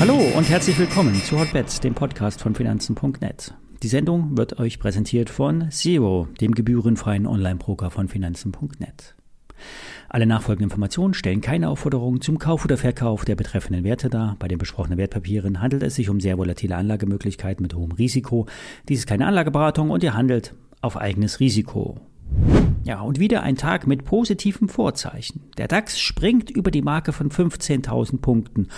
Hallo und herzlich willkommen zu Hotbets, dem Podcast von Finanzen.net. Die Sendung wird euch präsentiert von Zero, dem gebührenfreien Online-Broker von Finanzen.net. Alle nachfolgenden Informationen stellen keine Aufforderung zum Kauf oder Verkauf der betreffenden Werte dar. Bei den besprochenen Wertpapieren handelt es sich um sehr volatile Anlagemöglichkeiten mit hohem Risiko. Dies ist keine Anlageberatung und ihr handelt auf eigenes Risiko. Ja, und wieder ein Tag mit positiven Vorzeichen. Der DAX springt über die Marke von 15.000 Punkten.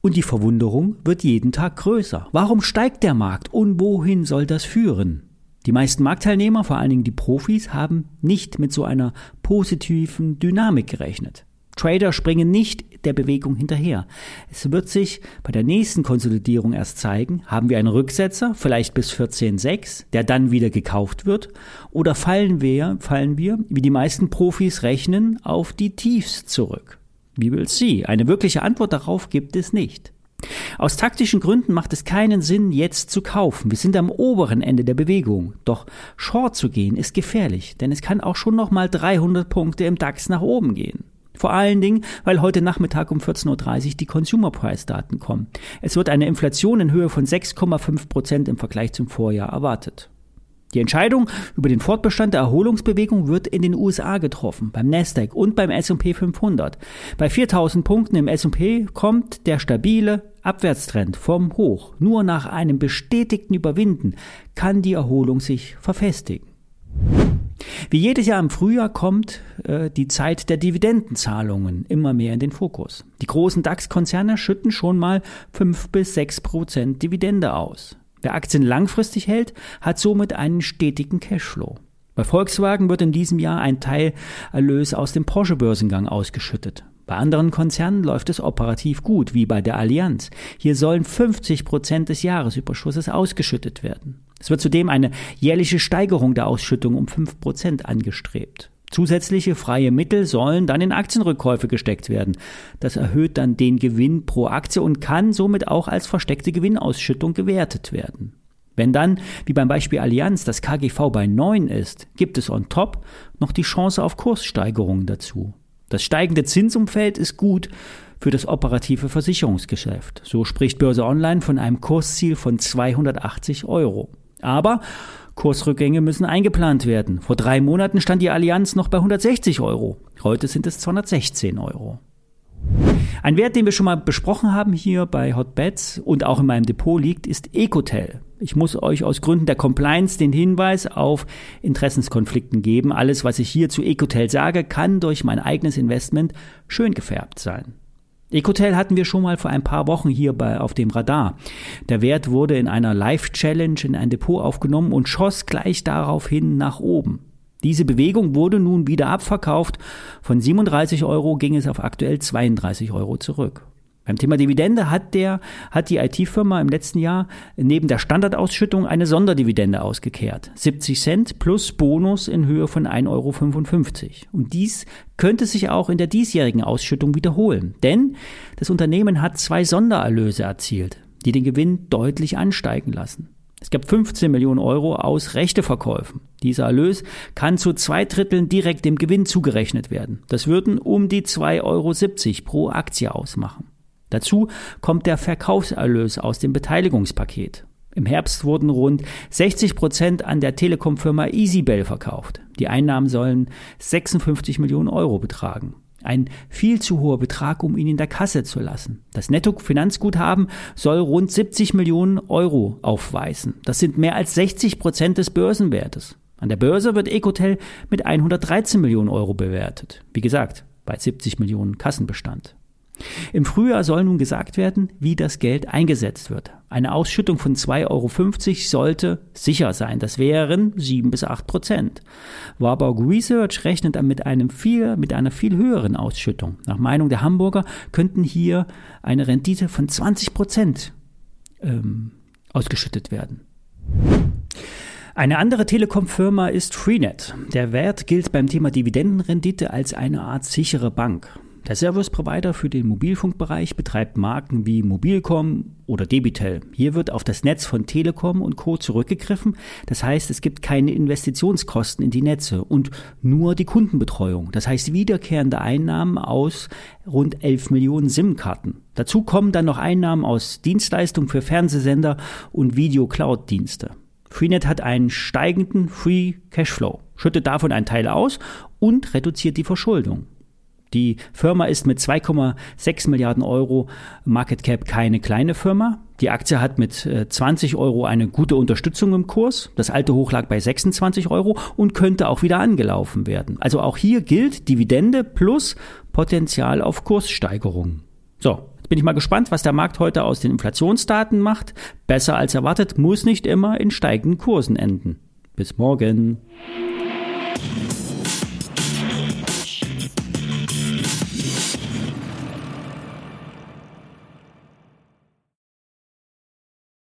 Und die Verwunderung wird jeden Tag größer. Warum steigt der Markt und wohin soll das führen? Die meisten Marktteilnehmer, vor allen Dingen die Profis, haben nicht mit so einer positiven Dynamik gerechnet. Trader springen nicht der Bewegung hinterher. Es wird sich bei der nächsten Konsolidierung erst zeigen, haben wir einen Rücksetzer, vielleicht bis 14,6, der dann wieder gekauft wird, oder fallen wir, fallen wir, wie die meisten Profis rechnen, auf die Tiefs zurück. Wie will sie? Eine wirkliche Antwort darauf gibt es nicht. Aus taktischen Gründen macht es keinen Sinn, jetzt zu kaufen. Wir sind am oberen Ende der Bewegung. Doch Short zu gehen ist gefährlich, denn es kann auch schon nochmal 300 Punkte im DAX nach oben gehen. Vor allen Dingen, weil heute Nachmittag um 14.30 Uhr die Consumer Price Daten kommen. Es wird eine Inflation in Höhe von 6,5 Prozent im Vergleich zum Vorjahr erwartet. Die Entscheidung über den Fortbestand der Erholungsbewegung wird in den USA getroffen, beim Nasdaq und beim S&P 500. Bei 4000 Punkten im S&P kommt der stabile Abwärtstrend vom Hoch. Nur nach einem bestätigten Überwinden kann die Erholung sich verfestigen. Wie jedes Jahr im Frühjahr kommt äh, die Zeit der Dividendenzahlungen immer mehr in den Fokus. Die großen DAX-Konzerne schütten schon mal 5 bis 6 Prozent Dividende aus. Wer Aktien langfristig hält, hat somit einen stetigen Cashflow. Bei Volkswagen wird in diesem Jahr ein Teilerlös aus dem Porsche-Börsengang ausgeschüttet. Bei anderen Konzernen läuft es operativ gut, wie bei der Allianz. Hier sollen 50 Prozent des Jahresüberschusses ausgeschüttet werden. Es wird zudem eine jährliche Steigerung der Ausschüttung um 5 Prozent angestrebt. Zusätzliche freie Mittel sollen dann in Aktienrückkäufe gesteckt werden. Das erhöht dann den Gewinn pro Aktie und kann somit auch als versteckte Gewinnausschüttung gewertet werden. Wenn dann, wie beim Beispiel Allianz, das KGV bei 9 ist, gibt es on top noch die Chance auf Kurssteigerungen dazu. Das steigende Zinsumfeld ist gut für das operative Versicherungsgeschäft. So spricht Börse Online von einem Kursziel von 280 Euro. Aber Kursrückgänge müssen eingeplant werden. Vor drei Monaten stand die Allianz noch bei 160 Euro. Heute sind es 216 Euro. Ein Wert, den wir schon mal besprochen haben hier bei Hotbets und auch in meinem Depot liegt, ist Ecotel. Ich muss euch aus Gründen der Compliance den Hinweis auf Interessenskonflikten geben. Alles, was ich hier zu Ecotel sage, kann durch mein eigenes Investment schön gefärbt sein. Ecotel hatten wir schon mal vor ein paar Wochen hier bei, auf dem Radar. Der Wert wurde in einer Live-Challenge in ein Depot aufgenommen und schoss gleich daraufhin nach oben. Diese Bewegung wurde nun wieder abverkauft. Von 37 Euro ging es auf aktuell 32 Euro zurück. Beim Thema Dividende hat der, hat die IT-Firma im letzten Jahr neben der Standardausschüttung eine Sonderdividende ausgekehrt. 70 Cent plus Bonus in Höhe von 1,55 Euro. Und dies könnte sich auch in der diesjährigen Ausschüttung wiederholen. Denn das Unternehmen hat zwei Sondererlöse erzielt, die den Gewinn deutlich ansteigen lassen. Es gab 15 Millionen Euro aus Rechteverkäufen. Dieser Erlös kann zu zwei Dritteln direkt dem Gewinn zugerechnet werden. Das würden um die 2,70 Euro pro Aktie ausmachen. Dazu kommt der Verkaufserlös aus dem Beteiligungspaket. Im Herbst wurden rund 60 Prozent an der Telekom-Firma EasyBell verkauft. Die Einnahmen sollen 56 Millionen Euro betragen. Ein viel zu hoher Betrag, um ihn in der Kasse zu lassen. Das Netto-Finanzguthaben soll rund 70 Millionen Euro aufweisen. Das sind mehr als 60 Prozent des Börsenwertes. An der Börse wird Ecotel mit 113 Millionen Euro bewertet. Wie gesagt, bei 70 Millionen Kassenbestand. Im Frühjahr soll nun gesagt werden, wie das Geld eingesetzt wird. Eine Ausschüttung von 2,50 Euro sollte sicher sein. Das wären 7 bis 8 Prozent. Warburg Research rechnet mit, einem viel, mit einer viel höheren Ausschüttung. Nach Meinung der Hamburger könnten hier eine Rendite von 20 Prozent ähm, ausgeschüttet werden. Eine andere Telekom-Firma ist Freenet. Der Wert gilt beim Thema Dividendenrendite als eine Art sichere Bank. Der Service-Provider für den Mobilfunkbereich betreibt Marken wie Mobilcom oder Debitel. Hier wird auf das Netz von Telekom und Co. zurückgegriffen. Das heißt, es gibt keine Investitionskosten in die Netze und nur die Kundenbetreuung. Das heißt, wiederkehrende Einnahmen aus rund 11 Millionen SIM-Karten. Dazu kommen dann noch Einnahmen aus Dienstleistungen für Fernsehsender und Video-Cloud-Dienste. Freenet hat einen steigenden Free Cashflow, schüttet davon einen Teil aus und reduziert die Verschuldung. Die Firma ist mit 2,6 Milliarden Euro Market Cap keine kleine Firma. Die Aktie hat mit 20 äh, Euro eine gute Unterstützung im Kurs. Das alte Hoch lag bei 26 Euro und könnte auch wieder angelaufen werden. Also auch hier gilt Dividende plus Potenzial auf Kurssteigerung. So, bin ich mal gespannt, was der Markt heute aus den Inflationsdaten macht. Besser als erwartet muss nicht immer in steigenden Kursen enden. Bis morgen.